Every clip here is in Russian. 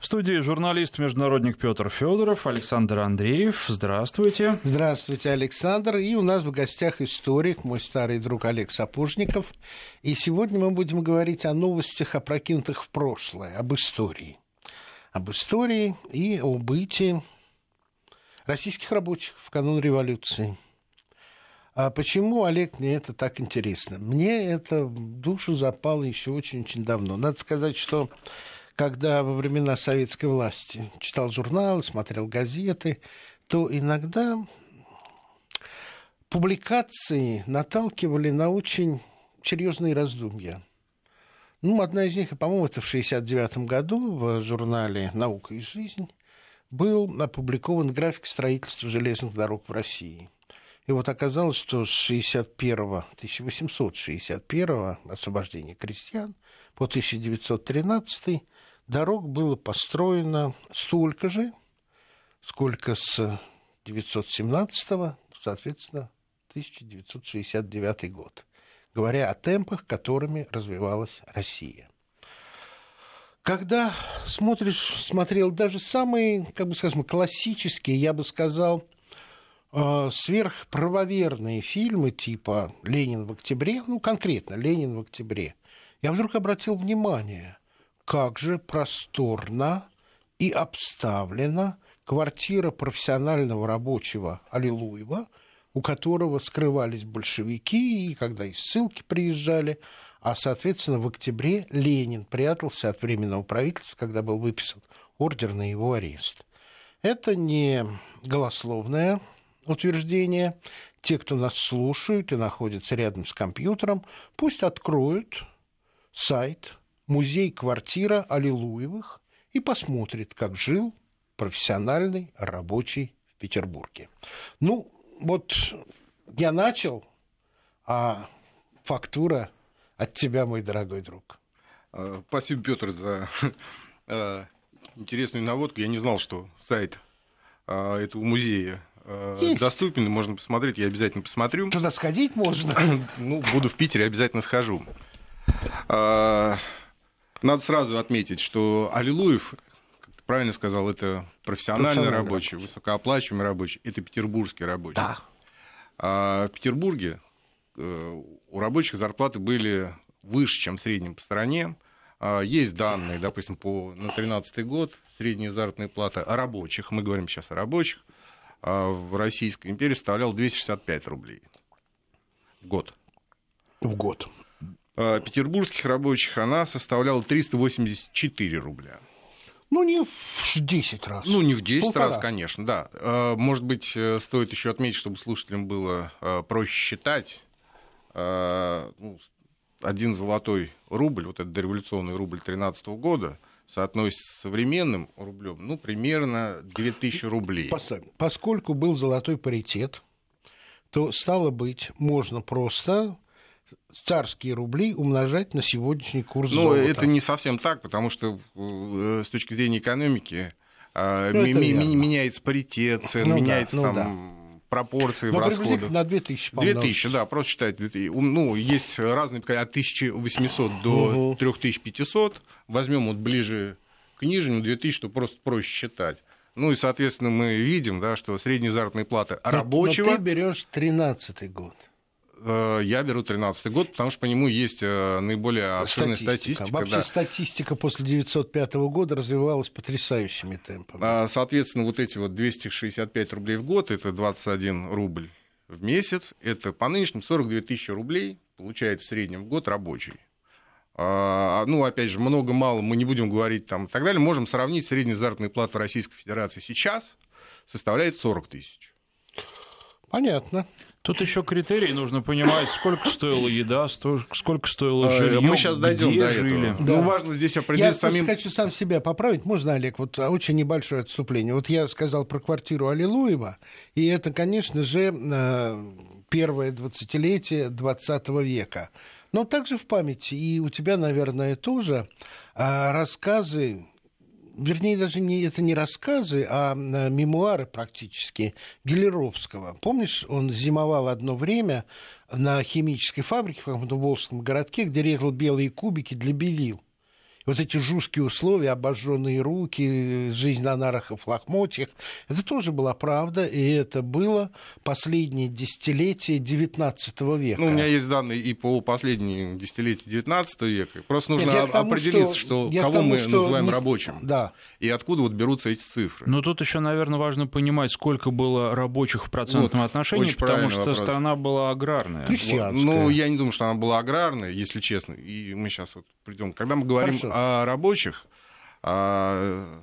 В студии журналист-международник Петр Федоров, Александр Андреев. Здравствуйте. Здравствуйте, Александр. И у нас в гостях историк, мой старый друг Олег Сапожников. И сегодня мы будем говорить о новостях, опрокинутых в прошлое, об истории. Об истории и о бытии российских рабочих в канун революции. А почему, Олег, мне это так интересно? Мне это в душу запало еще очень-очень давно. Надо сказать, что когда во времена советской власти читал журналы, смотрел газеты, то иногда публикации наталкивали на очень серьезные раздумья. Ну, одна из них, по-моему, это в 1969 году в журнале «Наука и жизнь» был опубликован график строительства железных дорог в России. И вот оказалось, что с 61 1861 освобождения крестьян по 1913 дорог было построено столько же, сколько с 917, соответственно, 1969 год, говоря о темпах, которыми развивалась Россия. Когда смотришь, смотрел даже самые, как бы скажем, классические, я бы сказал, э, сверхправоверные фильмы типа «Ленин в октябре», ну, конкретно «Ленин в октябре», я вдруг обратил внимание, как же просторно и обставлена квартира профессионального рабочего Аллилуева, у которого скрывались большевики, и когда из ссылки приезжали, а, соответственно, в октябре Ленин прятался от Временного правительства, когда был выписан ордер на его арест. Это не голословное утверждение. Те, кто нас слушают и находятся рядом с компьютером, пусть откроют сайт музей-квартира Аллилуевых и посмотрит, как жил профессиональный рабочий в Петербурге. Ну, вот я начал, а фактура от тебя, мой дорогой друг. А, спасибо, Петр, за а, интересную наводку. Я не знал, что сайт а, этого музея Есть. доступен, можно посмотреть, я обязательно посмотрю. Туда сходить можно? Ну, буду в Питере, обязательно схожу. Надо сразу отметить, что Аллилуев, как ты правильно сказал, это профессиональный рабочий, рабочий, высокооплачиваемый рабочий, это петербургский рабочий. Да. А в Петербурге э, у рабочих зарплаты были выше, чем в среднем по стране. А, есть данные, допустим, по, на 2013 год средняя заработная плата рабочих, мы говорим сейчас о рабочих, а в Российской империи составляла 265 рублей в год. В год. Э, петербургских рабочих она составляла 384 рубля. Ну, не в 10 раз. Ну, не в 10 Полтора. раз, конечно, да. Э, может быть, э, стоит еще отметить, чтобы слушателям было проще считать. Ну, один золотой рубль, вот этот дореволюционный рубль 2013 года, соотносится с современным рублем, ну, примерно 2000 рублей. Поставим. Поскольку был золотой паритет, то, стало быть, можно просто царские рубли умножать на сегодняшний курс ну, золота. это не совсем так, потому что э, с точки зрения экономики а, ну, меняется паритет цен, ну, меняется да, ну, там... Да пропорции Но в расходах. на 2000, 2000, да, просто считать. Ну, есть разные, от 1800 до угу. 3500. Возьмем вот ближе к нижнему 2000, чтобы просто проще считать. Ну и, соответственно, мы видим, да, что средняя заработная плата рабочего... Но ты берешь 13 год. Э, я беру 13 год, потому что по нему есть э, наиболее обширная статистика. статистика Вообще да. статистика после 1905 года развивалась потрясающими темпами. А, соответственно, вот эти вот 265 рублей в год, это 21 рубль в месяц, это по нынешним 42 тысячи рублей получает в среднем в год рабочий. А, ну, опять же, много-мало мы не будем говорить там и так далее. Можем сравнить средняя заработная плата в Российской Федерации сейчас составляет 40 тысяч. Понятно. Тут еще критерии нужно понимать, сколько стоила еда, сколько стоило а, жилье, Мы сейчас дойдем до жили. этого. Да. Ну, важно здесь определить я самим... Я хочу сам себя поправить. Можно, Олег? Вот очень небольшое отступление. Вот я сказал про квартиру Аллилуева, и это, конечно же, э, первое двадцатилетие 20 века. Но также в памяти, и у тебя, наверное, тоже э, рассказы вернее, даже не, это не рассказы, а мемуары практически Гелеровского. Помнишь, он зимовал одно время на химической фабрике в каком-то волжском городке, где резал белые кубики для белил. Вот эти жесткие условия, обожженные руки, жизнь на нарах и флахмотьях, это тоже была правда, и это было последнее десятилетие XIX века. Ну, у меня есть данные и по последним десятилетиям XIX века. Просто нужно Нет, тому, определиться, что, что кого тому, мы что называем не... рабочим. Да. И откуда вот берутся эти цифры. Но тут еще, наверное, важно понимать, сколько было рабочих в процентном вот, отношении, потому что вопрос. страна была аграрная. Крестьянская. Ну, я не думаю, что она была аграрная, если честно. И мы сейчас вот придем. Когда мы говорим Хорошо. о рабочих, а,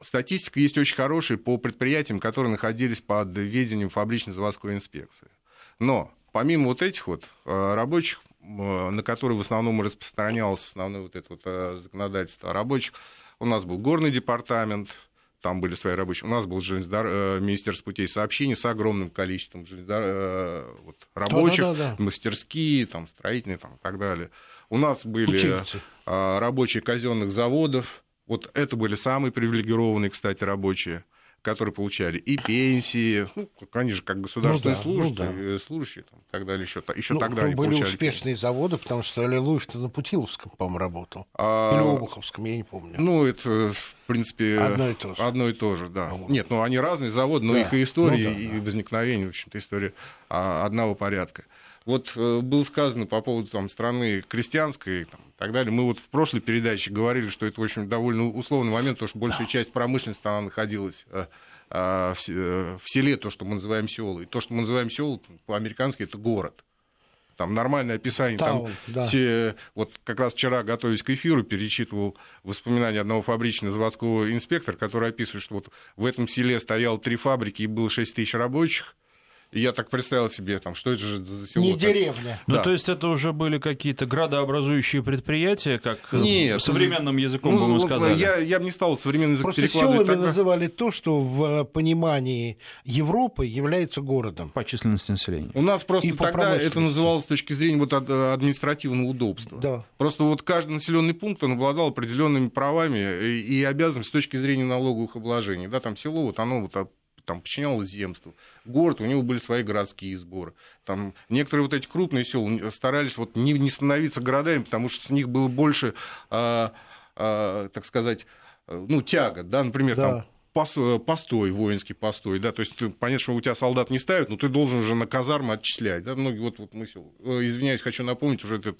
статистика есть очень хорошая по предприятиям, которые находились под ведением фабрично-заводской инспекции. Но помимо вот этих вот а, рабочих, на которые в основном распространялось основное вот это вот а, законодательство рабочих, у нас был горный департамент, там были свои рабочие. У нас был железнодор... Э, Министерство путей сообщений с огромным количеством железнодор... Э, вот, рабочих, да, да, да, мастерские, там, строительные там, и так далее. У нас были Ученицы. Э, рабочие казенных заводов. Вот это были самые привилегированные, кстати, рабочие которые получали и пенсии, ну, они же как государственные ну, да, служащие, ну, да. служащие там, и так далее, еще, еще ну, тогда они были получали успешные заводы, потому что Аллилуев-то на Путиловском, по-моему, работал. А... Или Обуховском, я не помню. Ну, это, в принципе, одно и то же, одно и то же да. По-моему. Нет, ну, они разные заводы, но да. их и история, ну, да, и да. возникновение, в общем-то, история а, одного порядка. Вот э, было сказано по поводу там, страны крестьянской там, и так далее. Мы вот в прошлой передаче говорили, что это, в общем, довольно условный момент, потому что большая да. часть промышленности она находилась э, э, в селе, то, что мы называем село. И то, что мы называем село, по-американски это город. Там нормальное описание. Таун, там да. все, вот как раз вчера, готовясь к эфиру, перечитывал воспоминания одного фабричного заводского инспектора, который описывает, что вот в этом селе стояло три фабрики и было 6 тысяч рабочих, и я так представил себе, там, что это же за село. Не деревня. Ну, да. то есть это уже были какие-то градообразующие предприятия, как э, Нет, современным языком ну, бы мы сказали? Я, я бы не стал современный язык Просто селами так... называли то, что в понимании Европы является городом. По численности населения. У нас просто И тогда это называлось с точки зрения вот административного удобства. Да. Просто вот каждый населенный пункт он обладал определенными правами и обязанностями с точки зрения налоговых обложений. Да, там село, вот оно вот там подчинялось земству. Город, у него были свои городские сборы. Там некоторые вот эти крупные села старались вот не, не становиться городами, потому что с них было больше, а, а, так сказать, ну, тяга, да, например, да. там постой, воинский постой, да, то есть ты, понятно, что у тебя солдат не ставят, но ты должен уже на казармы отчислять, да, многие вот, вот мысль, э, извиняюсь, хочу напомнить уже этот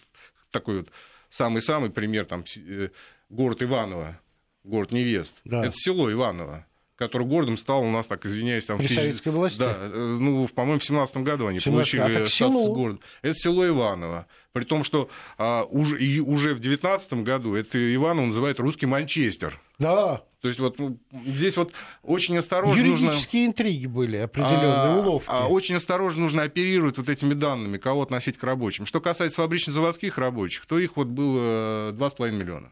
такой вот самый-самый пример, там, э, город Иваново, город Невест, да. это село Иваново, который городом стал у нас, так извиняюсь, там... При в советской власти? Да, э, ну, по-моему, в семнадцатом году они 17... получили а, статус село. города. Это село Иваново. При том, что а, уже, и уже в девятнадцатом году это Иваново называют русский Манчестер. Да. То есть вот ну, здесь вот очень осторожно Юридические нужно... интриги были, определенные а, уловки. А очень осторожно нужно оперировать вот этими данными, кого относить к рабочим. Что касается фабрично-заводских рабочих, то их вот было 2,5 миллиона.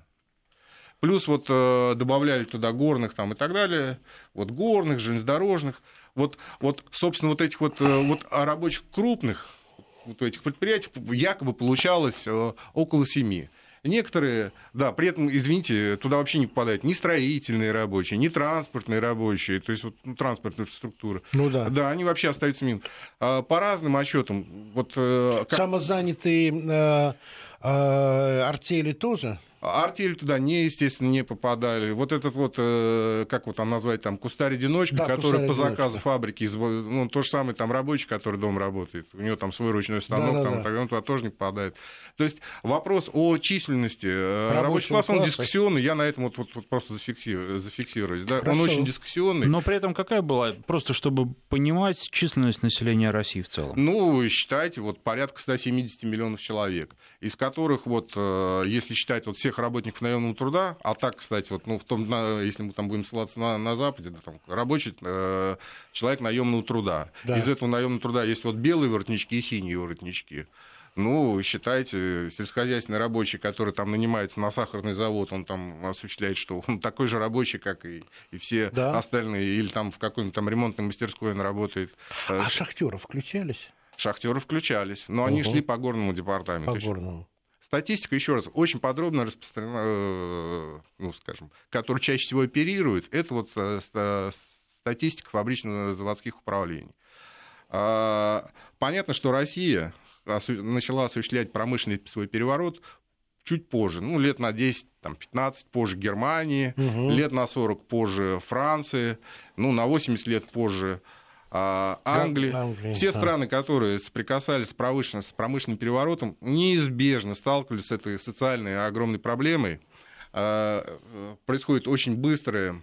Плюс вот э, добавляли туда горных там и так далее, вот горных, железнодорожных. Вот, вот собственно, вот этих вот, э, вот рабочих крупных вот этих предприятий якобы получалось э, около семи. Некоторые, да, при этом, извините, туда вообще не попадают ни строительные рабочие, ни транспортные рабочие, то есть вот, ну, транспортная инфраструктура. Ну да. Да, они вообще остаются мимо. А, по разным отчетам. Вот, как... Самозанятые э, э, артели тоже? Артель туда не, естественно, не попадали. Вот этот вот, э, как вот там назвать, там, кустарь-одиночка, да, который по заказу фабрики, ну, то же самое там рабочий, который дома работает, у него там свой ручной станок, да, да, там, да. он туда тоже не попадает. То есть вопрос о численности э, Рабочего рабочий класс, он дискуссионный, я на этом вот, вот, вот просто зафиксирую, зафиксируюсь. Да? Он очень дискуссионный. Но при этом какая была, просто чтобы понимать численность населения России в целом? Ну, считайте, вот порядка 170 миллионов человек, из которых вот, э, если считать вот всех работников наемного труда, а так, кстати, вот, ну, в том, если мы там будем ссылаться на, на Западе, да, там, рабочий э, человек наемного труда. Да. Из этого наемного труда есть вот белые воротнички и синие воротнички. Ну, считайте, сельскохозяйственный рабочий, который там нанимается на сахарный завод, он там осуществляет, что он такой же рабочий, как и, и все да. остальные, или там в какой-нибудь там ремонтной мастерской он работает. А шахтеры включались? Шахтеры включались, но угу. они шли по горному департаменту. По горному. Статистика, еще раз, очень подробно распространена, э, ну, скажем, которая чаще всего оперирует, это вот статистика фабрично-заводских управлений. А, понятно, что Россия начала осуществлять промышленный свой переворот чуть позже, ну, лет на 10, там, 15 позже Германии, угу. лет на 40 позже Франции, ну, на 80 лет позже Англии. Англии. Все да. страны, которые соприкасались с промышленным, с промышленным переворотом, неизбежно сталкивались с этой социальной огромной проблемой. А, э, происходит очень быстрое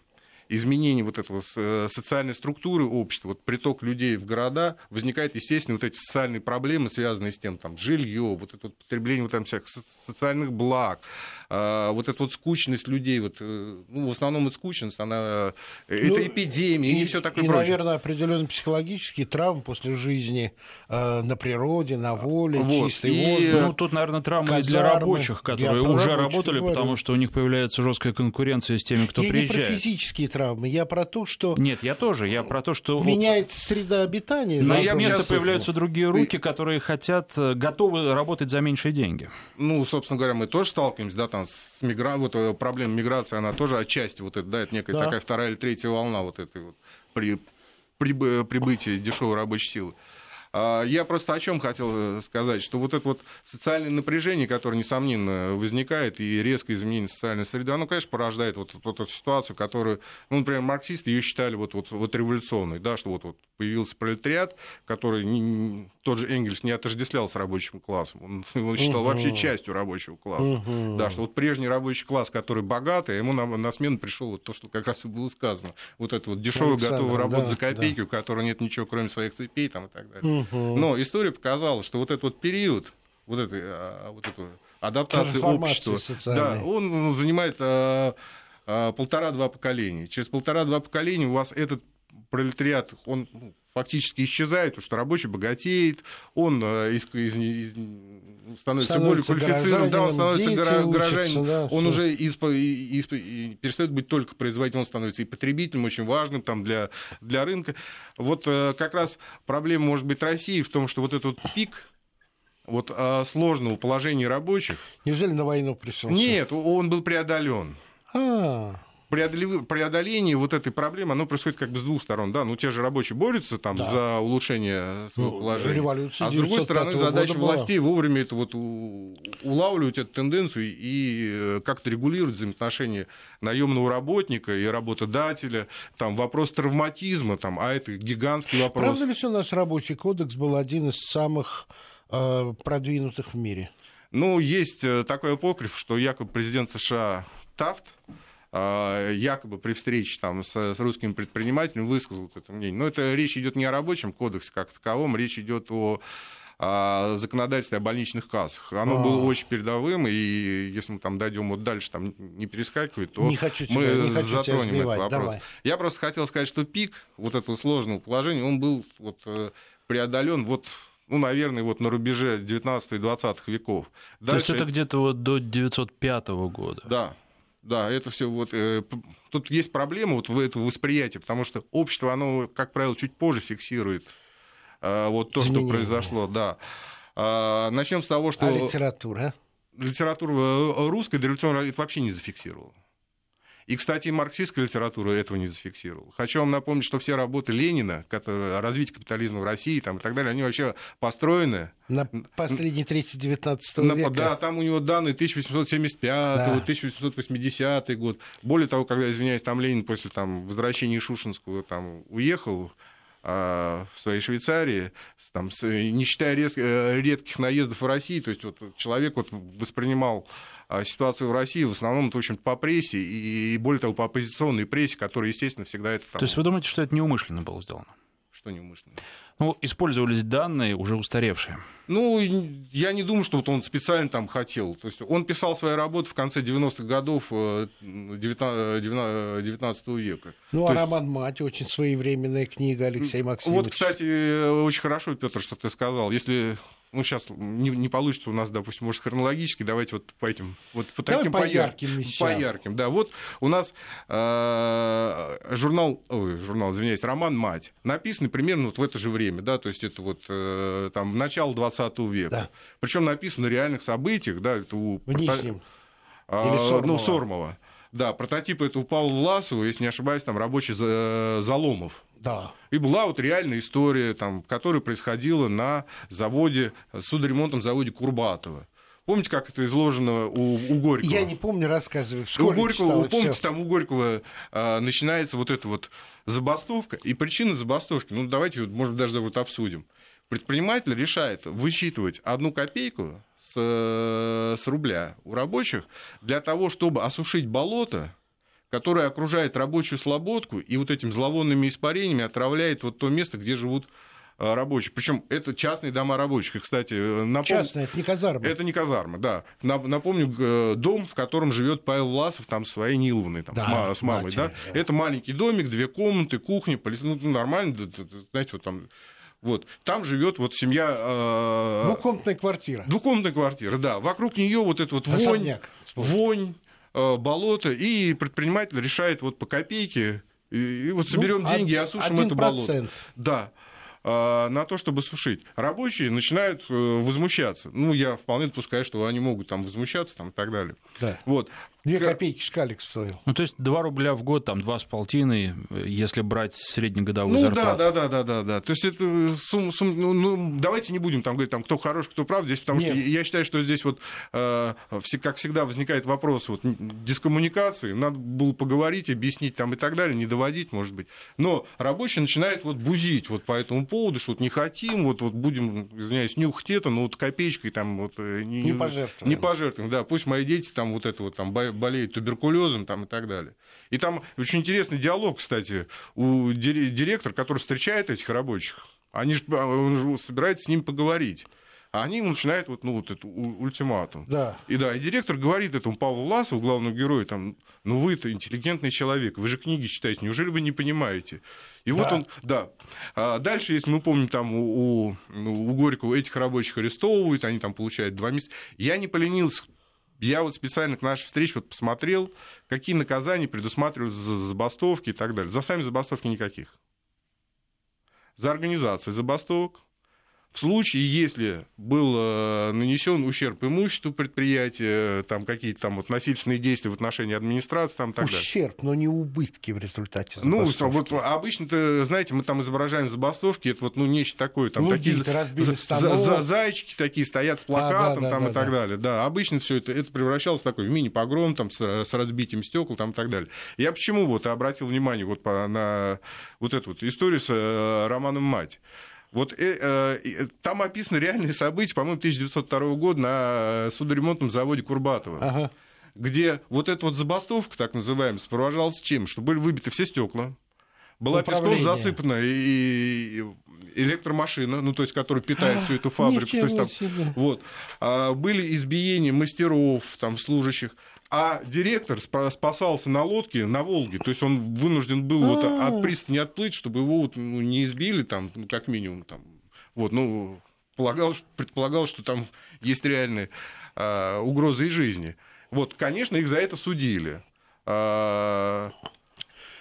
изменение вот этого э, социальной структуры общества, вот приток людей в города, возникают, естественно, вот эти социальные проблемы, связанные с тем, там, жилье, вот это вот потребление вот там всяких социальных благ, а, вот эта вот скучность людей, вот, э, ну, в основном это скучность, она, э, ну, это эпидемия и, и все такое и, прочее. наверное, определенные психологические травмы после жизни э, на природе, на воле, вот. чистый и... воздух. Ну, тут, наверное, травмы казармы, для рабочих, которые уже рабочих работали, говорю. потому что у них появляется жесткая конкуренция с теми, кто я приезжает. Не про физические травмы, я про то, что... Нет, я тоже, я про то, что... Меняется среда обитания. На их место появляются другие руки, которые хотят, э, готовы работать за меньшие деньги. Ну, собственно говоря, мы тоже сталкиваемся, да, там, с мигра... вот, э, проблема миграции, она тоже отчасти, вот это, да, это некая да. такая вторая или третья волна вот этой вот при, при, прибытия дешевой рабочей силы. А, я просто о чем хотел э, сказать, что вот это вот социальное напряжение, которое, несомненно, возникает, и резкое изменение социальной среды, оно, конечно, порождает вот, вот эту ситуацию, которую, ну, например, марксисты ее считали вот, вот, вот революционной, да, что вот, вот появился пролетариат, который не, тот же Энгельс не отождествлял с рабочим классом, он его считал угу. вообще частью рабочего класса. Угу. Да, что вот прежний рабочий класс, который богатый, ему на, на смену пришел вот то, что как раз и было сказано. Вот это вот дешевая готовая работа да, за копейки, да. у которой нет ничего, кроме своих цепей там, и так далее. Угу. Но история показала, что вот этот вот период, вот этой, а, вот эту адаптации общества, да, он занимает а, а, полтора-два поколения. Через полтора-два поколения у вас этот пролетариат, он ну, фактически исчезает, потому что рабочий богатеет, он из, из, из, становится, становится более квалифицированным, да, он становится горожанином, да, он все. уже из, из, из, перестает быть только производителем, он становится и потребителем, очень важным там, для, для рынка. Вот э, как раз проблема может быть России в том, что вот этот пик вот, э, сложного положения рабочих... Неужели на войну пришел? Нет, он был преодолен. А преодоление вот этой проблемы, оно происходит как бы с двух сторон. Да, ну те же рабочие борются там да. за улучшение своего ну, положения. А с другой стороны, задача властей была. вовремя это вот улавливать эту тенденцию и э, как-то регулировать взаимоотношения наемного работника и работодателя. Там вопрос травматизма, там, а это гигантский вопрос. Правда ли, что наш рабочий кодекс был один из самых э, продвинутых в мире? Ну, есть э, такой апокриф, что якобы президент США Тафт якобы при встрече там, с, с русскими предпринимателями высказал это мнение. Но это речь идет не о рабочем кодексе как таковом, речь идет о законодательстве о больничных кассах. Оно А-а-а. было а. очень передовым, и если мы там дойдем вот дальше, там не перескакивать, то не хочу тебя, мы не хочу затронем этот вопрос. Давай. Я просто хотел сказать, что пик вот этого сложного положения, он был вот э, преодолен вот ну, наверное, вот на рубеже 19 и 20 веков. Дальше... То есть это где-то вот до 905 года? Да, да, это все вот... Э, тут есть проблема вот в этого восприятия, потому что общество, оно, как правило, чуть позже фиксирует э, вот то, Изменения. что произошло, да. Э, начнем с того, что... А литература? Литература э, русская дореволюционная это вообще не зафиксировала. И, кстати, марксистская литература этого не зафиксировала. Хочу вам напомнить, что все работы Ленина, которые, о развитии капитализма в России там, и так далее, они вообще построены... На последней трети 19 века. Да, там у него данные 1875 да. 1880 год. Более того, когда, извиняюсь, там Ленин после там, возвращения Шушинского там, уехал, в своей Швейцарии, там, не считая э, редких наездов в России, то есть вот человек вот воспринимал а ситуацию в России в основном, в общем по прессе и, более того, по оппозиционной прессе, которая, естественно, всегда это... Там... То есть вы думаете, что это неумышленно было сделано? Что неумышленно? Ну, использовались данные уже устаревшие. Ну, я не думаю, что вот он специально там хотел. То есть он писал свои работы в конце 90-х годов 19 века. Ну, То а есть... роман «Мать» очень своевременная книга Алексея Максимовича. Вот, кстати, очень хорошо, Петр, что ты сказал. Если ну, сейчас не, не получится у нас, допустим, может, хронологически, давайте вот по этим, вот по таким по ярким. По ярким, да. Вот у нас э, журнал, ой, журнал, извиняюсь, роман «Мать», написанный примерно вот в это же время, да, то есть это вот э, там начало 20 века. Да. Причем написано на реальных событиях, да, это у... В Нижнем. А, Или Сормова. Ну, Сормова. Да, прототип это у Павла Власова, если не ошибаюсь, там рабочий Заломов. Да. И была вот реальная история, там, которая происходила на заводе, судоремонтном заводе Курбатова. Помните, как это изложено у, у Горького? Я не помню, рассказываю. У Горького, помните, там у Горького а, начинается вот эта вот забастовка. И причина забастовки, ну давайте, может, даже вот обсудим. Предприниматель решает высчитывать одну копейку с, с рубля у рабочих для того, чтобы осушить болото, которое окружает рабочую слободку и вот этими зловонными испарениями отравляет вот то место, где живут Э, рабочих. Причем это частные дома рабочих. И, кстати, э, напом... частные, это не казарма. Это не казарма, да. Напомню, э, дом, в котором живет Павел Власов там своей Ниловной, там, да, с мамой, матери, да? да. Это маленький домик, две комнаты, кухня, ну, нормально, знаете, вот там вот. Там живет вот семья... Э... Двухкомнатная квартира. Двухкомнатная квартира, да. Вокруг нее вот эта вот вонь, вонь э, болото, и предприниматель решает вот по копейке, и, и вот соберем ну, деньги и осушим это болото. Да. А, на то, чтобы сушить. Рабочие начинают э, возмущаться. Ну, я вполне допускаю, что они могут там возмущаться там, и так далее. Да. Вот. Две копейки шкалик стоил. Ну, то есть 2 рубля в год, там, два с полтиной, если брать среднегодовую ну, зарплату. да, да, да, да, да. То есть это сумма, сум, ну, ну, давайте не будем там говорить, там, кто хорош, кто прав здесь, потому Нет. что я считаю, что здесь вот, э, как всегда, возникает вопрос вот, дискоммуникации, надо было поговорить, объяснить там и так далее, не доводить, может быть. Но рабочие начинают вот бузить вот по этому поводу, что вот не хотим, вот, вот будем, извиняюсь, нюхать это, но вот копеечкой там вот... Э, не, не пожертвуем. Не пожертвуем, да, пусть мои дети там вот это вот там болеют туберкулезом там, и так далее. И там очень интересный диалог, кстати, у директора, который встречает этих рабочих. Они же, он же собирается с ним поговорить. А они ему начинают вот, ну, вот эту ультиматум. Да. И да, и директор говорит этому Павлу Ласову, главному герою, там, ну вы-то интеллигентный человек, вы же книги читаете, неужели вы не понимаете? И да. вот он, да. А дальше, если мы помним, там у, у, ну, у Горького этих рабочих арестовывают, они там получают два месяца. Я не поленился я вот специально к нашей встрече вот посмотрел, какие наказания предусматриваются за забастовки и так далее. За сами забастовки никаких. За организацию забастовок, в случае, если был э, нанесен ущерб имуществу предприятия, там какие-то там вот насильственные действия в отношении администрации, там так Ущерб, далее. но не убытки в результате забастовки. Ну, вот обычно-то, знаете, мы там изображаем забастовки, это вот ну нечто такое, там Лудить, такие разбили за, за, зайчики такие стоят с плакатом, а, да, там да, и да, так да. далее. Да, обычно все это, это превращалось в такой мини-погром, там с, с разбитием стекол, там и так далее. Я почему вот обратил внимание вот по, на вот эту вот историю с э, Романом Мать. Вот э, э, там описаны реальные события, по-моему, 1902 года на судоремонтном заводе Курбатова. Ага. Где вот эта вот забастовка, так называемая, сопровождалась чем? Что были выбиты все стекла, была песком засыпана и электромашина, ну, то есть, которая питает всю эту фабрику. То есть, там, вот, а, были избиения мастеров, там, служащих а директор спасался на лодке на Волге, то есть он вынужден был вот а. от пристани отплыть, чтобы его вот, ну, не избили там, ну, как минимум там, вот, ну, полагал, предполагал, что там есть реальные а, угрозы и жизни. Вот, конечно, их за это судили. А,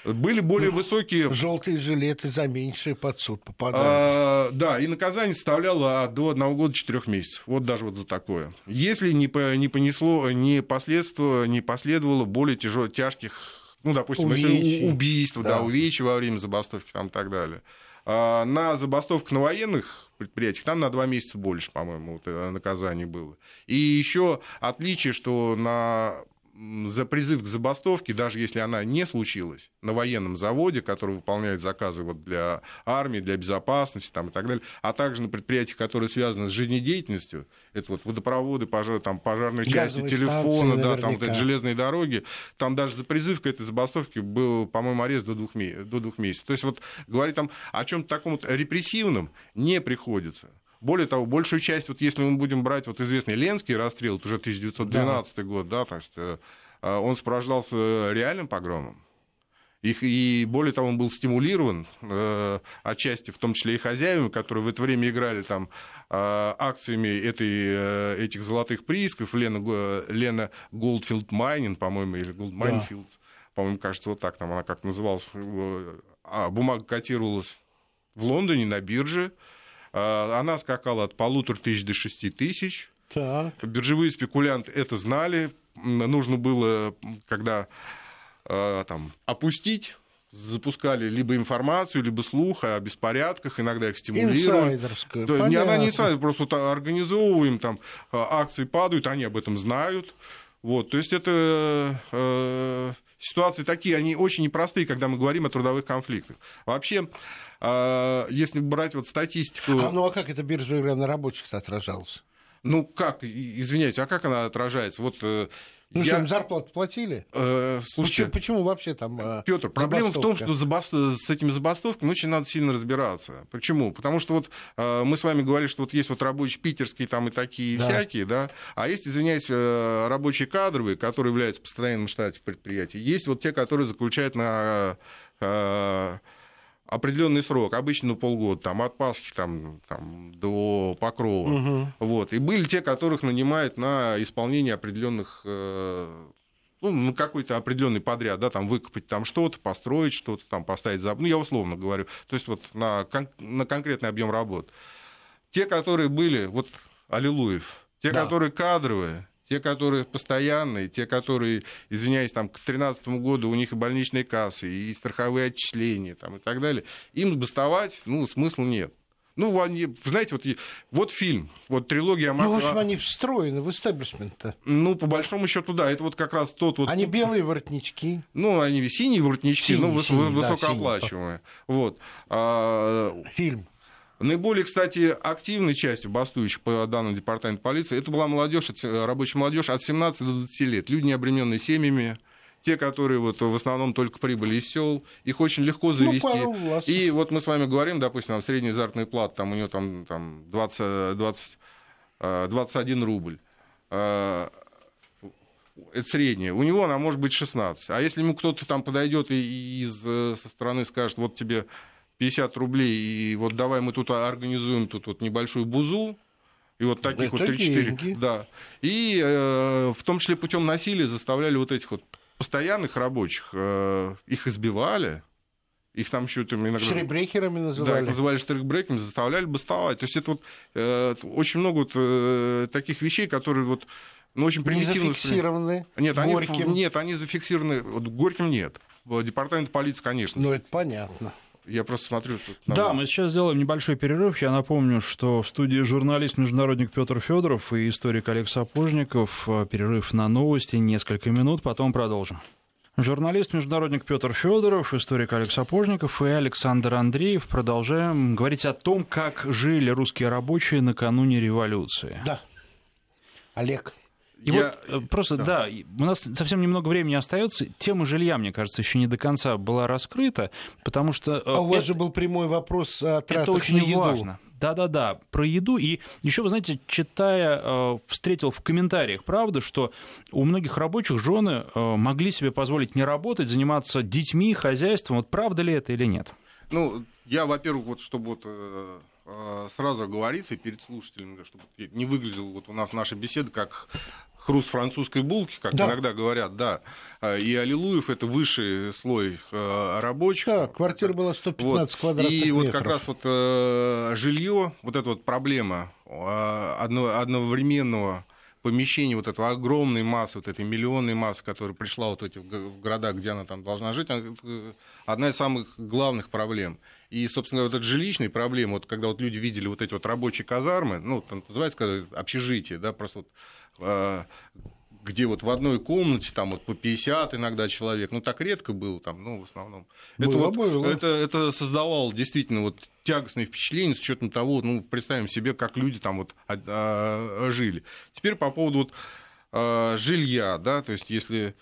были более ну, высокие... Желтые жилеты за меньшее под суд попадали. А, да, и наказание составляло до одного года четырех месяцев. Вот даже вот за такое. Если не, по, не понесло, не последствия, не последовало более тяжел, тяжких, ну, допустим, если убийство, да. да, увечья во время забастовки там, и так далее. А на забастовках на военных предприятиях там на два месяца больше, по-моему, вот, э, наказаний было. И еще отличие, что на за призыв к забастовке, даже если она не случилась, на военном заводе, который выполняет заказы вот для армии, для безопасности там, и так далее, а также на предприятиях, которые связаны с жизнедеятельностью, это вот водопроводы, пожар, там, пожарные части, телефоны, да, там вот железные дороги, там даже за призыв к этой забастовке был, по-моему, арест до двух, до двух месяцев. То есть вот говорить там о чем-то таком вот репрессивном не приходится. Более того, большую часть, вот если мы будем брать вот известный Ленский расстрел, это уже 1912 да. год, да, то есть э, э, он сопровождался реальным погромом. Их, и более того, он был стимулирован э, отчасти, в том числе и хозяевами, которые в это время играли там э, акциями этой, э, этих золотых приисков. Lena, Lena Goldfield Mining, по-моему, или Gold Minefield, да. по-моему, кажется, вот так там она как называлась. Э, а бумага котировалась в Лондоне на бирже. А, она скакала от полутора тысяч до шести тысяч. Так. Биржевые спекулянты это знали. Нужно было, когда а, там, опустить запускали либо информацию, либо слух о беспорядках, иногда их стимулируют. Инсайдерская, То, не, она не инсайдер, просто вот организовываем, там акции падают, они об этом знают. Вот, то есть это э, ситуации такие, они очень непростые, когда мы говорим о трудовых конфликтах. Вообще, если брать вот статистику... А, ну а как это биржа игра на рабочих-то отражалась? Ну как, извиняйте, а как она отражается? Вот э, ну я... что, им зарплату платили? Э, слушайте, почему, почему вообще там э, Петр, проблема в том, что забаст... с этими забастовками очень надо сильно разбираться. Почему? Потому что вот э, мы с вами говорили, что вот есть вот рабочие питерские там и такие да. всякие, да, а есть, извиняюсь, э, рабочие кадровые, которые являются постоянным штате предприятия. Есть вот те, которые заключают на э, определенный срок, обычно ну, полгода, там, от Пасхи там, там, до Покрова. Угу. Вот. И были те, которых нанимают на исполнение определенных э, ну, на какой-то определенный подряд, да, там выкопать там что-то, построить что-то, там поставить за... Ну, я условно говорю. То есть вот на, кон... на конкретный объем работ. Те, которые были, вот Аллилуев, те, да. которые кадровые, те, которые постоянные, те, которые, извиняюсь, там, к 2013 году у них и больничные кассы, и страховые отчисления, там, и так далее, им бастовать, ну, смысла нет. Ну, они, знаете, вот, вот фильм, вот трилогия... Ну, в общем, они встроены в истеблишмент-то. Ну, по большому счету, да, это вот как раз тот вот... Они белые воротнички. Ну, они синие воротнички, синий, ну, синий, высокооплачиваемые. Да, вот. А... Фильм. Наиболее, кстати, активной частью бастующих по данным департамента полиции, это была молодежь, рабочая молодежь от 17 до 20 лет. Люди, не обремененные семьями, те, которые вот в основном только прибыли из сел, их очень легко ну, завести. Ну, и вот мы с вами говорим, допустим, там средняя заработная плата, там у нее там, там 20, 20, 21 рубль. А, это средняя. У него она может быть 16. А если ему кто-то там подойдет и из, э, со стороны скажет, вот тебе 50 рублей, и вот давай мы тут организуем тут вот небольшую бузу, и вот таких Это вот 3-4. Да. И э, в том числе путем насилия заставляли вот этих вот постоянных рабочих, э, их избивали, их там еще там иногда... Штрихбрекерами называли. Да, их называли штрихбрекерами, заставляли бастовать. То есть это вот э, очень много вот, э, таких вещей, которые вот ну, очень примитивно... Не зафиксированы нет, они, нет, они зафиксированы... Вот, Горьким нет. Департамент полиции, конечно. Ну, это понятно. Я просто смотрю тут. На... Да, мы сейчас сделаем небольшой перерыв. Я напомню, что в студии журналист-международник Петр Федоров и историк Олег Сапожников. Перерыв на новости, несколько минут, потом продолжим. Журналист-международник Петр Федоров, историк Олег Сапожников и Александр Андреев. Продолжаем говорить о том, как жили русские рабочие накануне революции. Да. Олег, и я... вот э, просто, да. да, у нас совсем немного времени остается. Тема жилья, мне кажется, еще не до конца была раскрыта, потому что... Э, а у вас это... же был прямой вопрос о тратах Это очень на еду. важно. Да-да-да, про еду. И еще, вы знаете, читая, э, встретил в комментариях, правда, что у многих рабочих жены могли себе позволить не работать, заниматься детьми, хозяйством. Вот правда ли это или нет? Ну, я, во-первых, вот чтобы вот сразу говориться перед слушателями, чтобы не выглядел вот у нас наша беседа как хруст французской булки, как да. иногда говорят, да. А, и Аллилуев это высший слой э, рабочих. Да, квартира была 115 вот. квадратных И метров. вот как раз вот э, жилье, вот эта вот проблема э, одновременного помещения вот этого огромной массы, вот этой миллионной массы, которая пришла вот эти в города, где она там должна жить, одна из самых главных проблем. И, собственно, вот эта жилищная проблема, вот когда вот люди видели вот эти вот рабочие казармы, ну, там называется общежитие, да, просто вот где вот в одной комнате там вот по 50 иногда человек, ну так редко было там, ну в основном. Было, это, вот, было. Это, это создавало действительно вот тягостное впечатление с учетом того, ну представим себе, как люди там вот а, а, жили. Теперь по поводу вот а, жилья, да, то есть если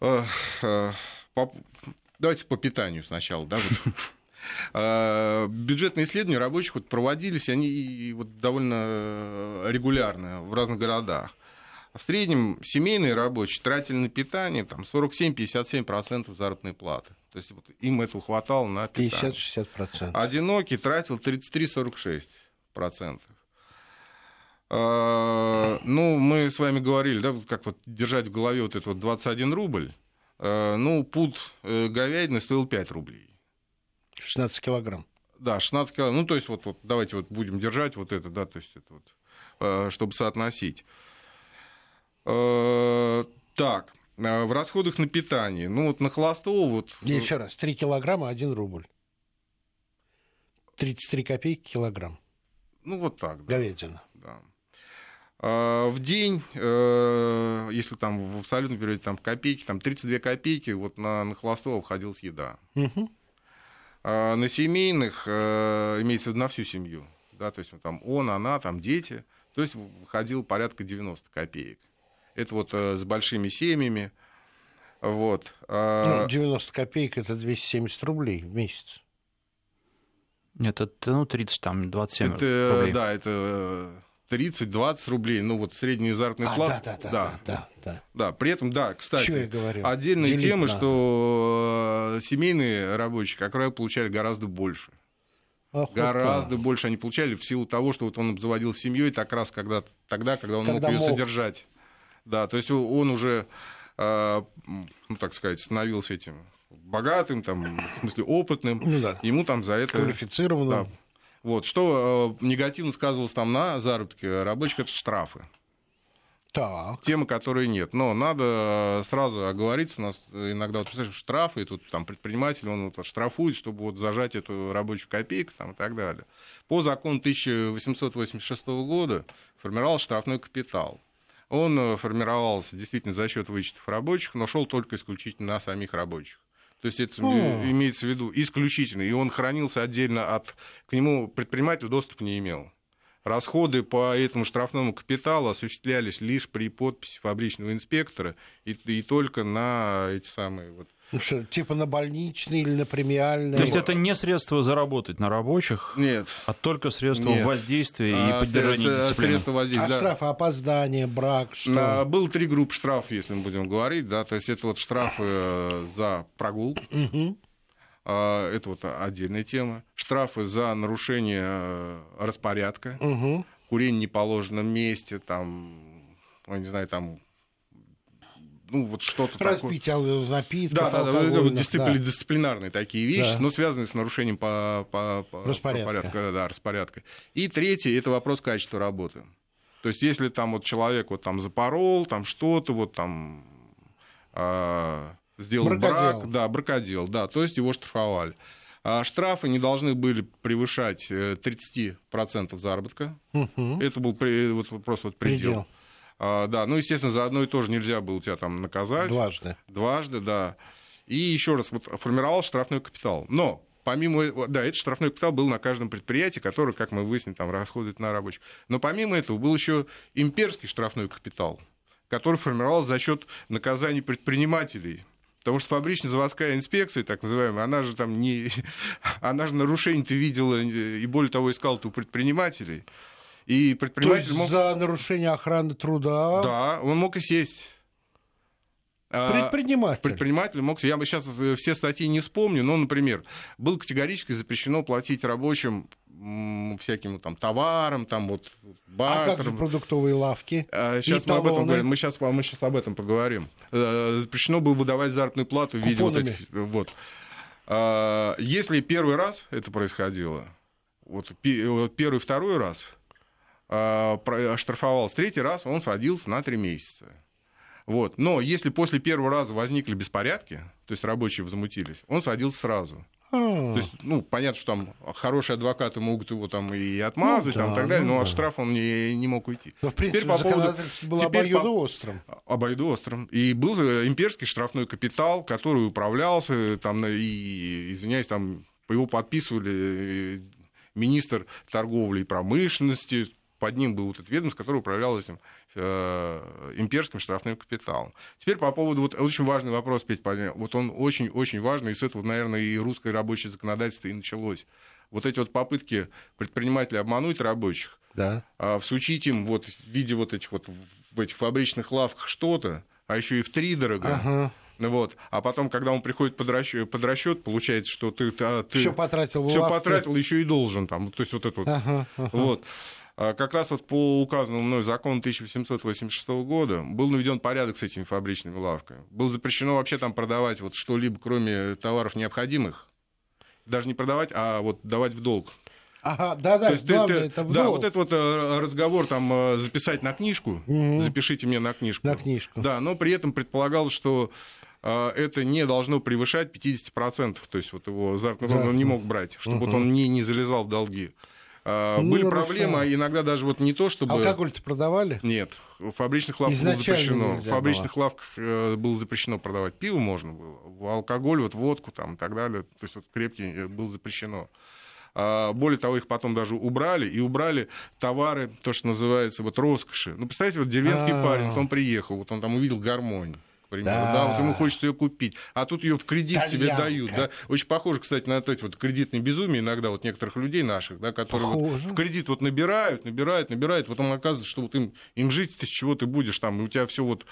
а, а, по, давайте по питанию сначала, да, вот. А, бюджетные исследования рабочих вот проводились, они вот довольно э, регулярно в разных городах. В среднем семейные рабочие тратили на питание там, 47-57% заработной платы. То есть вот, им этого хватало на питание. 50-60%. Одинокий тратил 33-46%. А, ну, мы с вами говорили, да, как вот держать в голове вот этот вот 21 рубль. А, ну, пуд э, говядины стоил 5 рублей. 16 килограмм. Да, 16 килограмм. Ну, то есть, вот, вот давайте вот будем держать вот это, да, то есть, это вот, э, чтобы соотносить. Э, так, В расходах на питание. Ну, вот на холостого... Вот... Еще раз, 3 килограмма, 1 рубль. 33 копейки килограмм. Ну, вот так. Да. Говядина. Да. А, в день, э, если там в абсолютном периоде там, копейки, там 32 копейки, вот на, на холостого входилась еда. Угу. А на семейных, э, имеется в виду на всю семью, да, то есть там он, она, там дети, то есть выходил порядка 90 копеек. Это вот э, с большими семьями. Вот. Ну, 90 копеек это 270 рублей в месяц. Нет, это ну, 30, там, 27 это, рублей. Да, это 30-20 рублей, ну вот средняя заработная а, плата. Да, да, да, да, да, да. При этом, да, кстати, я говорю? отдельная Делить тема, надо. что э, семейные рабочие, как правило, получали гораздо больше. Ах, вот гораздо так. больше они получали в силу того, что вот он обзаводил семьей так раз когда, тогда, когда он Когда мог ее мог. содержать. Да, то есть он уже, э, ну так сказать, становился этим богатым, там, в смысле опытным. Ну да. Ему там за это... Квалифицированным. Да. Вот. Что э, негативно сказывалось там на заработке рабочих, это штрафы. Так. Темы, которые нет. Но надо э, сразу оговориться. У нас иногда вот, штрафы, и тут там предприниматель, он вот штрафует, чтобы вот зажать эту рабочую копейку там, и так далее. По закону 1886 года формировался штрафной капитал. Он э, формировался действительно за счет вычетов рабочих, но шел только исключительно на самих рабочих. То есть это О. имеется в виду исключительно. И он хранился отдельно от... К нему предприниматель доступа не имел. Расходы по этому штрафному капиталу осуществлялись лишь при подписи фабричного инспектора и, и только на эти самые вот что, типа на больничный или на премиальный. То есть это не средство заработать на рабочих, Нет. а только средство Нет. воздействия и А, поддержания средства- дисциплины. Средства а воздействия. да. штрафы, опоздание, брак, что? На- Было три группы штрафов, если мы будем говорить, да, то есть это вот штрафы э, за прогул, Мгм. а, это вот отдельная тема, штрафы за нарушение э, распорядка, курение в неположенном месте, там, я не знаю, там, ну вот что-то такое. Разбитие ал- напитков, Да, да, вот дисципли- да. дисциплинарные такие вещи, Да. но связанные с нарушением по, по, по- Распорядка. по порядку, да, распорядка. И третье это вопрос качества работы. То есть, если там вот человек вот там запорол, там что-то вот там а, сделал Бракодел. брак, да, бракодел, да, то есть его штрафовали. А штрафы не должны были превышать э, 30% заработка. Мгм. Это был при- вот просто вот предел. Предел. А, да, ну, естественно, за одно и то же нельзя было тебя там наказать. Дважды. Дважды, да. И еще раз, вот формировал штрафной капитал. Но помимо, да, этот штрафной капитал был на каждом предприятии, который, как мы выяснили, там расходует на рабочих. Но помимо этого был еще имперский штрафной капитал, который формировался за счет наказаний предпринимателей. Потому что фабрично-заводская инспекция, так называемая, она же там не... Она же нарушений-то видела, и более того, искала-то у предпринимателей. И То предприниматель есть мог... за нарушение охраны труда Да, он мог и сесть. А, предприниматель. Предприниматель мог... Я бы сейчас все статьи не вспомню, но, например, было категорически запрещено платить рабочим всяким там товарам, там вот А как же продуктовые лавки? Сейчас И мы об этом говорим. Мы сейчас, мы сейчас об этом поговорим. Э, Запрещено было выдавать заработную плату в виде вот этих. Вот. А, Если первый раз это происходило, вот пе- вот первый, второй раз а, оштрафовался, третий раз он садился на три месяца. Вот. Но если после первого раза возникли беспорядки, то есть рабочие возмутились, он садился сразу. А, То есть, ну, понятно, что там хорошие адвокаты могут его там и отмазать, Ну там, и да, так далее, ну но от да. штрафа он не, не мог уйти. ну, в принципе, Теперь по поводу- было теперь по- обоюдоострым. Обоюдоострым. И был э, имперский штрафной капитал, который управлялся, там, и, извиняюсь, там его подписывали э, министр торговли и промышленности, под ним был вот этот ведомство, который управлял этим э, имперским штрафным капиталом. Теперь по поводу, вот очень важный вопрос, Петь, поднял. вот он очень-очень важный, и с этого, наверное, и русское рабочее законодательство и началось. Вот эти вот попытки предпринимателей обмануть рабочих, Да. а, всучить им вот в виде вот этих вот в этих фабричных лавках что-то, а еще и в три дорого. Ага. Вот. А потом, когда он приходит под расчет, под расчет получается, что ты, а, ты Все потратил в всё лавке. потратил, еще и должен там. То есть вот это вот. Ага, ага. Вот. А Как раз вот по указанному мной закону 1886 года был наведен порядок с этими фабричными лавками. Было запрещено вообще там продавать вот что-либо, кроме товаров необходимых. Даже не продавать, а вот давать в долг. Ага, да-да, То есть главное, ты- это в Да, долг. вот этот вот э, разговор там э, записать на книжку, Мгм. запишите мне на книжку. На книжку. Да, но при этом предполагалось, что э, это не должно превышать 50%, то есть вот его плату он не мог брать, чтобы вот он не, не залезал в долги. А, Ну, Были нарушал. проблемы, иногда даже вот не то, чтобы... Алкоголь-то продавали? Нет, в фабричных лавках было запрещено. В фабричных лавках э, было запрещено продавать пиво можно было, в алкоголь, вот водку там и так далее, то есть вот крепкий э, было запрещено. А, Более того, их потом даже убрали, и убрали товары, то, что называется вот роскоши. Ну, представьте, вот деревенский А. парень, вот он приехал, вот он там увидел гармонь. Примеру, Да. да. вот ему хочется ее купить, а тут ее в кредит тебе Тальянка. дают, да, очень похоже, кстати, на эти вот кредитные безумие иногда вот некоторых людей наших, да, которые вот в кредит вот набирают, набирают, набирают, потом оказывается, что вот им, им жить ты с чего ты будешь там, и у тебя все вот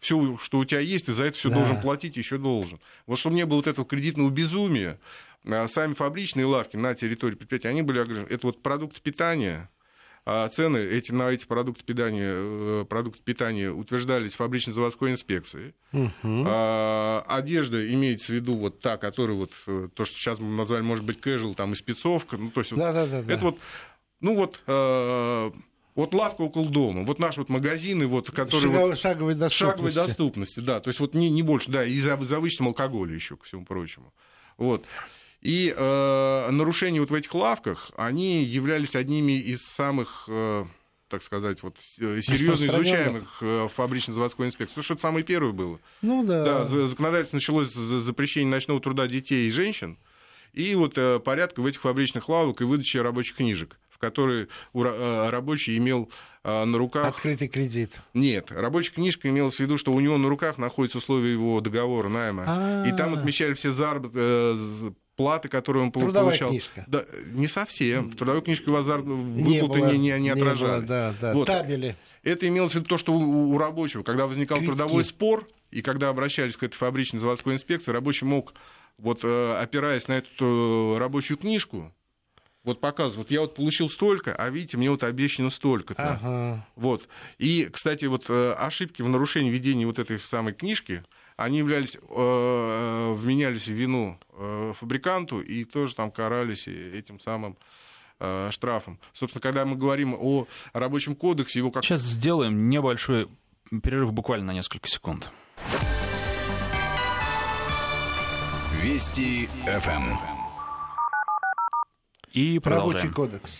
все, что у тебя есть, ты за это все Да. должен платить, еще должен. Вот чтобы не было вот этого кредитного безумия, а, сами фабричные лавки на территории предприятия, они были ограничены. Это вот продукты питания, а цены эти, на эти продукты питания, э, продукты питания утверждались фабрично-заводской инспекцией. Мгм. А, одежда имеется в виду вот та, которая вот, э, то, что сейчас мы назвали, может быть, casual, там, и спецовка, ну, то есть вот это вот, ну вот, э, вот лавка около дома, вот наши вот магазины, вот, которые вот, Шаговой, доступности. шаговой доступности, да, то есть вот не, не больше, да, и за завышенным алкоголем еще, ко всему прочему. Вот. И э, нарушения вот в этих лавках, они являлись одними из самых, э, так сказать, вот, э, серьезно изучаемых э, фабрично-заводской инспекции. Потому что это самое первое было. Ну да. Да, за- законодательство началось с запрещения ночного труда детей и женщин, и вот э, порядка в этих фабричных лавок и выдачи рабочих книжек, в которые рабочий имел на руках... Открытый кредит. Нет, рабочая книжка имелась в виду, что у него на руках находятся условия его договора найма, А. и там отмечали все заработ... платы, которые он Трудовая получал. книжка. Да, не совсем. В трудовой книжке у вас зар- Не выплаты было, не, не, не было, отражались. да, да. Вот. Табели. Это имелось в виду то, что у, у рабочего, когда возникал Квитки. трудовой спор, и когда обращались к этой фабричной заводской инспекции, рабочий мог, вот, э, опираясь на эту э, рабочую книжку, вот показывать, вот я вот получил столько, а видите, мне вот обещано столько-то. Ага. Вот. И, кстати, вот э, ошибки в нарушении ведения вот этой самой книжки, они являлись, э, вменялись в вину э, фабриканту и тоже там карались и этим самым э, штрафом. Собственно, когда мы говорим о рабочем кодексе, его как Сейчас сделаем небольшой перерыв буквально на несколько секунд. Вести ФМ. И Рабочий продолжаем. кодекс.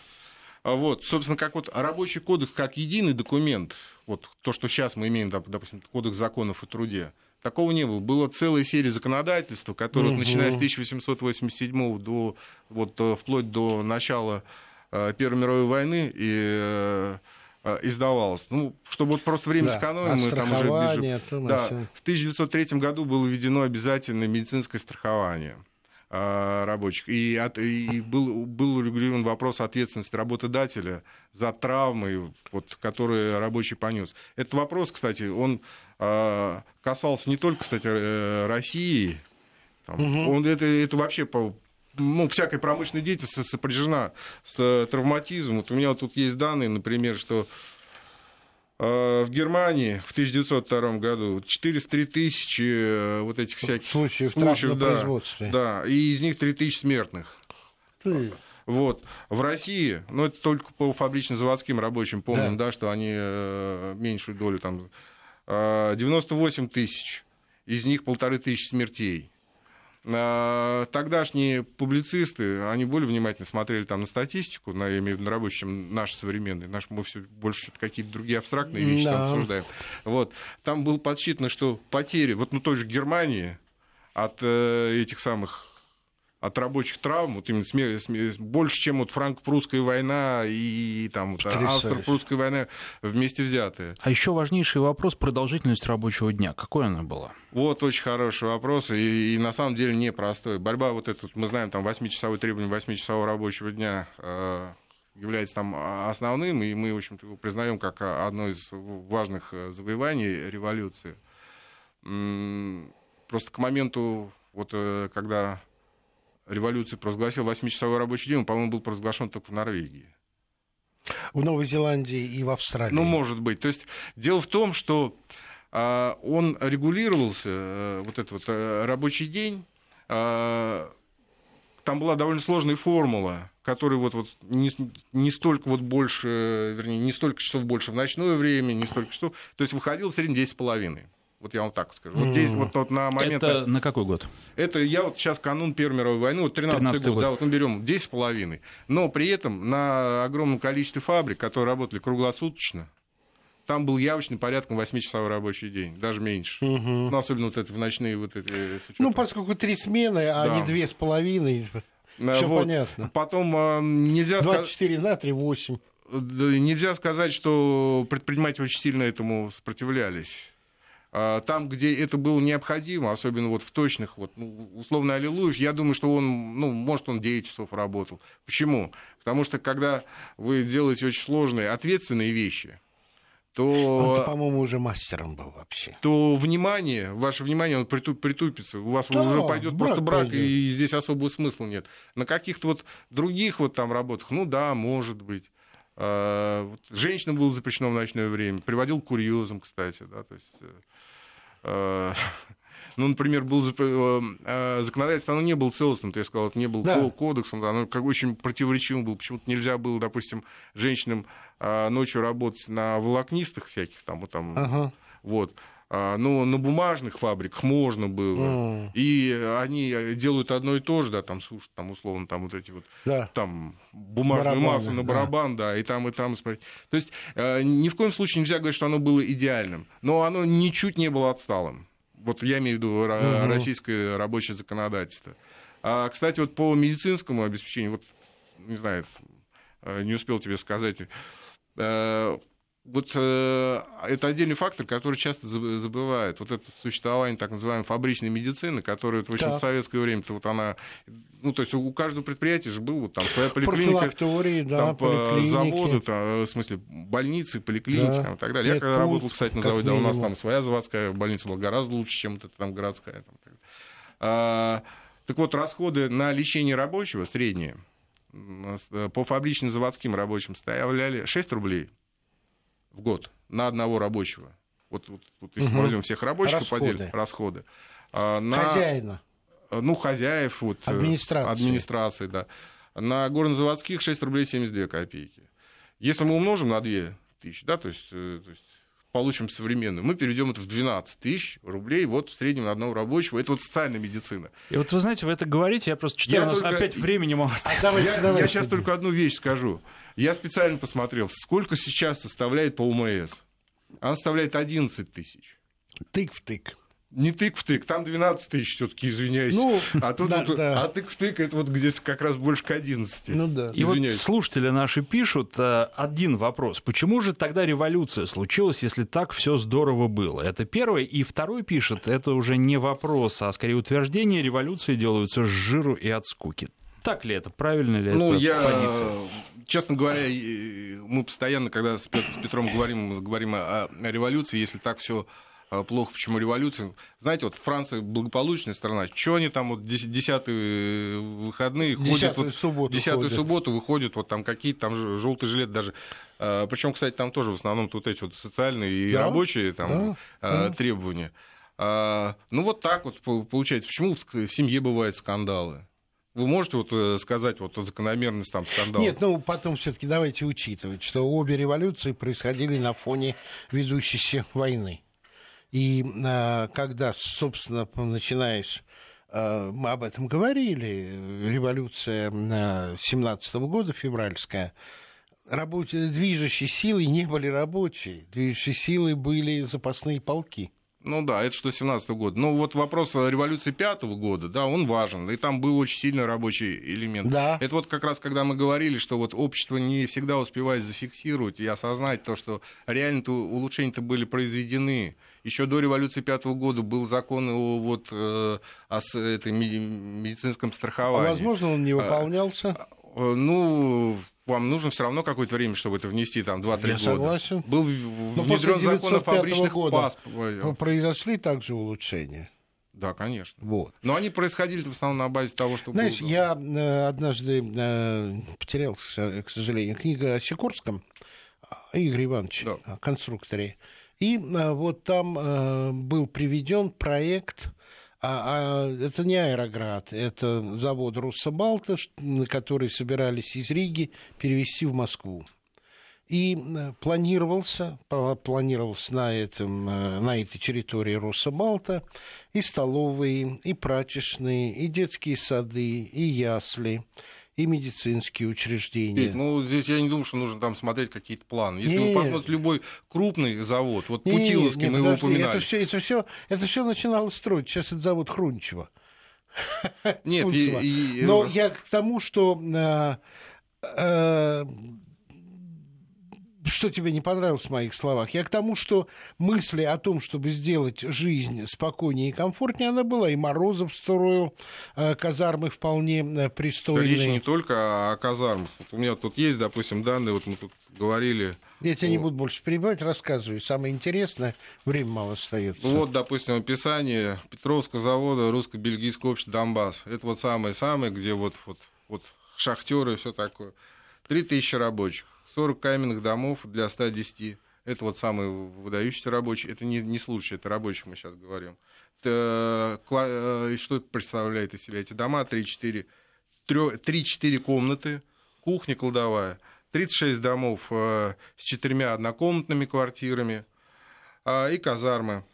А Вот, собственно, как вот рабочий кодекс как единый документ, вот то, что сейчас мы имеем, доп- допустим, кодекс законов о труде, такого не было. Была целая серия законодательства, которые, вот, начиная с 1887 до, вот, э, вплоть до начала э, Первой мировой войны, и э, издавалось. Ну, чтобы вот просто время Да, сэкономим, мы там уже ближе... Да, в 1903 году было введено обязательное медицинское страхование рабочих. И, от- и был, был урегулирован вопрос ответственности работодателя за травмы, вот, которые рабочий понес. Этот вопрос, кстати, он касался не только, кстати, э, России. Там, он, это, это вообще по ну, всякая промышленная деятельность сопряжена с травматизмом. Вот у меня вот тут есть данные, например, что э, в Германии в 1902 году 403 тысячи э, вот этих всяких Случаев на да, да, и из них 3 тысячи смертных. Ты. Вот. В России, ну, это только по фабрично-заводским рабочим помним, да, что они э, меньшую долю там, 98 тысяч, из них полторы тысячи смертей. Э, Тогдашние публицисты, они более внимательно смотрели там на статистику, на, я имею в виду на рабочие, чем наши современные. Наши мы все больше какие-то другие абстрактные вещи там Да. обсуждаем. Вот. Там было подсчитано, что потери, вот ну той же Германии от э, этих самых от рабочих травм, вот именно сме- сме- больше, чем вот франко-прусская война и там вот, австро-прусская война вместе взятые. А еще важнейший вопрос продолжительность рабочего дня. Какой она была? Вот очень хороший вопрос, и, и на самом деле непростой. Борьба вот эта, мы знаем, там 8-часовой требование 8-часового рабочего дня э, является там основным, и мы, в общем-то, его признаем как одно из важных э, завоеваний революции. Просто к моменту, вот, э, когда революция провозгласила 8-часовой рабочий день, он, по-моему, был провозглашен только в Норвегии. В Новой Зеландии и в Австралии. Ну, может быть. То есть дело в том, что а, он регулировался, э, вот этот вот э, рабочий день, к там была довольно сложная формула, которая вот, вот не, не столько вот больше, вернее, не столько часов больше в ночное время, не столько часов, то есть выходил в среднем 10,5. Вот я вам так скажу. Вот здесь вот, вот на момент... Это на какой год? Это я вот сейчас канун Первой мировой войны, вот 13 год, год, да, вот мы берем 10,5. Но при этом на огромном количестве фабрик, которые работали круглосуточно, там был явочный порядком 8-часовой рабочий день, даже меньше. Угу. Ну, особенно вот это в ночные вот эти... Ну, поскольку три смены, а да. не две с половиной, все вот. понятно. Потом а, нельзя сказать... 24 на 3, 8. Нельзя сказать, что предприниматели очень сильно этому сопротивлялись. А, там, где это было необходимо, особенно вот в точных, вот, ну, условно, Аллилуев, я думаю, что он, ну, может, он 9 часов работал. Почему? Потому что, когда вы делаете очень сложные, ответственные вещи, то... Он, по-моему, уже мастером был вообще. То внимание, ваше внимание, он притуп, притупится. У вас да, уже пойдет просто брак, пойдет. и здесь особого смысла нет. На каких-то вот других вот там работах, ну да, может быть. А, женщина было запрещено в ночное время. Приводил к курьезам, кстати, да, то есть... Э, а, ну, например, был э, законодательство, оно не было целостным, ты сказал, это не был да. кодексом, оно как очень противоречивым было. Почему-то нельзя было, допустим, женщинам ночью работать на волокнистых всяких там, вот там, ага. вот. А, но на бумажных фабриках можно было. Mm. И они делают одно и то же, да, там сушат, там условно, там вот эти вот, да. там бумажную Барабаны, массу на барабан, да. да, и там, и там. То есть а, ни в коем случае нельзя говорить, что оно было идеальным, но оно ничуть не было отсталым. Вот я имею в виду mm-hmm. российское рабочее законодательство. А, кстати, вот по медицинскому обеспечению, вот, не знаю, не успел тебе сказать, Э, вот э, это отдельный фактор, который часто забывают. Вот это существование так называемой фабричной медицины, которая, в общем, да. в советское время-то вот она... Ну, то есть у каждого предприятия же был вот там своя поликлиника, да, там заводы, там, в смысле больницы, поликлиники да. там, и так далее. Я когда работал, кстати, на заводе, да, у нас там своя заводская больница была гораздо лучше, чем вот эта там городская. Там, а, так вот, расходы на лечение рабочего средние – Э, по фабричным заводским рабочим составляли 6 рублей в год на одного рабочего. Вот, вот, вот если угу. возьмем всех рабочих расходы. поделим расходы. А, на, Хозяина. Э, ну, хозяев, вот, э, администрации. администрации, да. На горнозаводских 6 рублей 72 копейки. Если мы умножим на 2 тысячи, да, то есть, то есть получим современную, мы переведем это в 12 тысяч рублей вот в среднем на одного рабочего. Это вот социальная медицина. И вот вы знаете, вы это говорите, я просто читаю, я у нас только... опять времени мало остается. Давайте, я, давайте. я сейчас только одну вещь скажу. Я специально посмотрел, сколько сейчас составляет по УМС. Она составляет 11 тысяч. Тык в тык не тык в тык, там 12 тысяч все-таки, извиняюсь. Ну, а тут да, вот, да. а тык в тык это вот где как раз больше к 11. Ну да. И извиняюсь. вот слушатели наши пишут э, один вопрос. Почему же тогда революция случилась, если так все здорово было? Это первое. И второй пишет, это уже не вопрос, а скорее утверждение, революции делаются с жиру и от скуки. Так ли это? Правильно ли ну, это я, позиция? Честно говоря, мы постоянно, когда с Петром говорим, мы говорим о революции, если так все а, плохо, почему революция. Знаете, вот Франция благополучная страна, что они там вот десятые выходные ходят, вот, субботу десятую ходят. субботу выходят, вот там какие-то там желтый жилет даже. А, Причем, кстати, там тоже в основном тут эти вот социальные и да? рабочие там да? требования. Ну вот так вот получается. Почему в семье бывают скандалы? Вы можете вот э, сказать вот закономерность там скандала? Нет, ну потом все-таки давайте учитывать, что обе революции происходили на фоне ведущейся войны. И а, когда, собственно, начинаешь а, мы об этом говорили, революция 17 года, февральская, рабочие, движущей силой не были рабочие, движущей силой были запасные полки. Ну да, это что 17 года. Ну вот вопрос революции пятого года, да, он важен. И там был очень сильный рабочий элемент. Да. Это вот как раз когда мы говорили, что вот общество не всегда успевает зафиксировать и осознать то, что реально-то улучшения-то были произведены. Еще до революции пятого года был закон о, вот, э, о этой медицинском страховании. А возможно, он не выполнялся? А, э, ну, вам нужно все равно какое-то время, чтобы это внести, там, 2-3 года. Я согласен. Был внедрен закон о фабричных паспортах. Произошли также улучшения. Да, конечно. Вот. Но они происходили в основном на базе того, что Знаешь, было... я э, однажды э, потерял, к сожалению, книгу о Сикорском, Игорь Иванович, да. о конструкторе. И э, вот там э, был приведен проект А, а это не Аэроград, это завод Руссобалта, который собирались из Риги перевести в Москву. И планировался, планировался на, этом, э, на этой территории Руссобалта и столовые, и прачечные, и детские сады, и ясли, и медицинские учреждения. Петь, ну, здесь я не думаю, что нужно там смотреть какие-то планы. Если нет. вы посмотрите любой крупный завод, вот нет, Путиловский, нет, мы его упоминали. Это все, это, все, это все начиналось строить. Сейчас это завод Хрунчева. Нет, и, и... но я к тому, что э, э, что тебе не понравилось в моих словах? Я к тому, что мысли о том, чтобы сделать жизнь спокойнее и комфортнее, она была. И Морозов строил э, казармы вполне э, пристойные. Речь не только о казармах. Вот у меня тут есть, допустим, данные, вот мы тут говорили... Я тебя не буду больше перебивать, рассказываю. Самое интересное, время мало остается. Вот, допустим, описание Петровского завода русско-бельгийского общества «Донбасс». Это вот самое-самое, где вот, вот, вот шахтеры и все такое. Три тысячи рабочих. 40 каменных домов для 110. Это вот самый выдающийся рабочий. Это не, не случай, это рабочих мы сейчас говорим. Это, э, что представляет из себя эти дома? 3-4 комнаты, кухня, кладовая. 36 домов э, с четырьмя однокомнатными квартирами э, и казармы.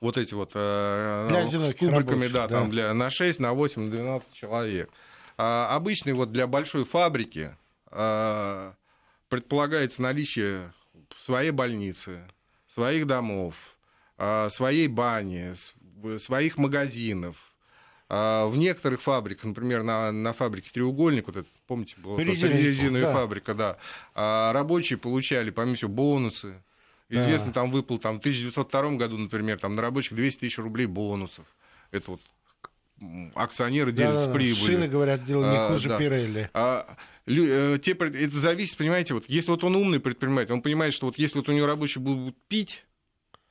Вот эти вот для с кубриками, да, да, там для, на 6, на 8, на 12 человек. А, обычный вот для большой фабрики предполагается наличие своей больницы, своих домов, а, своей бани, своих магазинов. А, в некоторых фабриках, например, на, на фабрике «Треугольник», вот это, помните, была резиновая да. фабрика, да, а, рабочие получали, помимо всего, бонусы. Известно, да. там выплыл там, в 1902 году, например, там на рабочих 200 тысяч рублей бонусов. Это вот акционеры делятся да, прибылью. Шины, говорят, дело не хуже а, да. Пирелли. А, Э, те, это зависит, понимаете, вот если вот он умный предприниматель, он понимает, что вот если вот у него рабочие будут пить,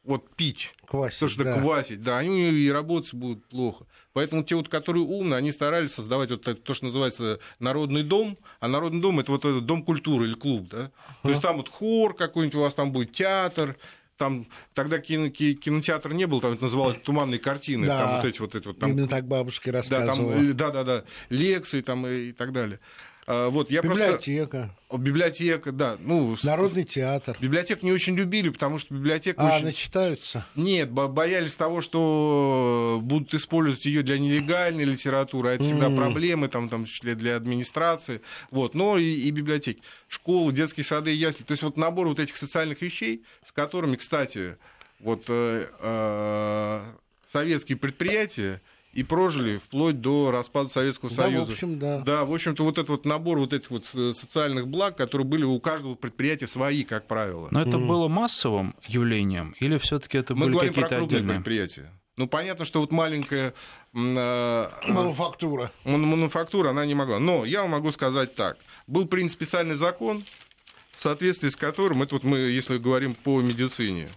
вот пить, квасить, то, что да. квасить, да, они у него и работать будут плохо. Поэтому те, вот, которые умные, они старались создавать вот то, что называется народный дом, а народный дом это вот этот дом культуры или клуб, да. То есть там вот хор какой-нибудь у вас там будет театр, там тогда кино, кинотеатр не был, там это называлось туманные картины, да, там вот эти вот эти вот там, именно так бабушки рассказывала. Да, там, да, да, да, лекции там и так далее. А, вот, я библиотека. Просто... Библиотека, да. Ну, Народный театр. Библиотек не очень любили, потому что библиотека... А, очень... начитаются? Нет, боялись того, что будут использовать ее для нелегальной литературы, а это всегда mm. проблемы, там, там, для администрации. Вот. Но и, и библиотеки. Школы, детские сады ясли. То есть вот набор вот этих социальных вещей, с которыми, кстати, вот э, э, советские предприятия и прожили вплоть до распада Советского да, Союза. В общем, да. да, в общем-то, вот этот вот набор вот этих вот социальных благ, которые были у каждого предприятия свои, как правило. Но это mm. было массовым явлением или все-таки это Мы были какие-то отдельные предприятия? Ну, понятно, что вот маленькая... Э, мануфактура. Мануфактура, она не могла. Но я могу сказать так. Был принят специальный закон, в соответствии с которым, это вот мы, если говорим по медицине,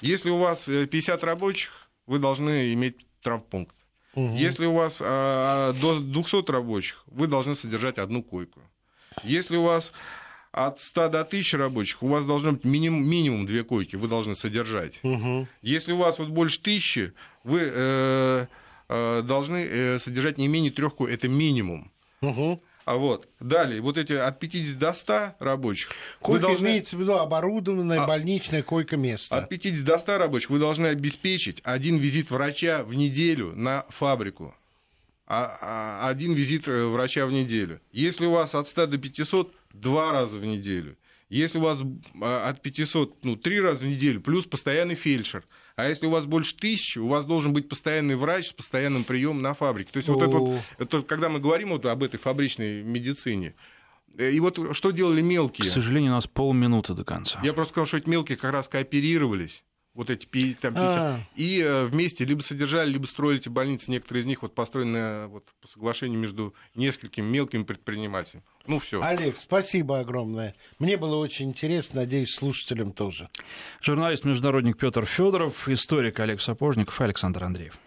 если у вас 50 э, рабочих, вы должны иметь травмпункт. Угу. Если у вас а, до 200 рабочих, вы должны содержать одну койку. Если у вас от 100 до 1000 рабочих, у вас должно быть минимум, минимум две койки, вы должны содержать. Угу. Если у вас вот больше тысячи, вы э, э, должны э, содержать не менее трех коек, это минимум. Угу. А вот, далее, вот эти от 50 до 100 рабочих... Койка должны... имеется в виду оборудованная а... больничная койка-место. От 50 до 100 рабочих вы должны обеспечить один визит врача в неделю на фабрику. А, а, один визит э, врача в неделю. Если у вас от 100 до 500, два раза в неделю. Если у вас а, от 500, ну, три раза в неделю, плюс постоянный фельдшер – а если у вас больше тысячи, у вас должен быть постоянный врач с постоянным приемом на фабрике. То есть вот это вот, это, когда мы говорим вот об этой фабричной медицине, э, и вот что делали мелкие? К сожалению, у нас полминуты до конца. Я просто сказал, что эти мелкие как раз кооперировались вот эти там, 50, а. и э, вместе либо содержали, либо строили эти больницы. Некоторые из них вот построены вот, по соглашению между несколькими мелкими предпринимателями. Ну, все. Олег, спасибо огромное. Мне было очень интересно, надеюсь, слушателям тоже. Журналист-международник Петр Федоров, историк Олег Сапожников и Александр Андреев.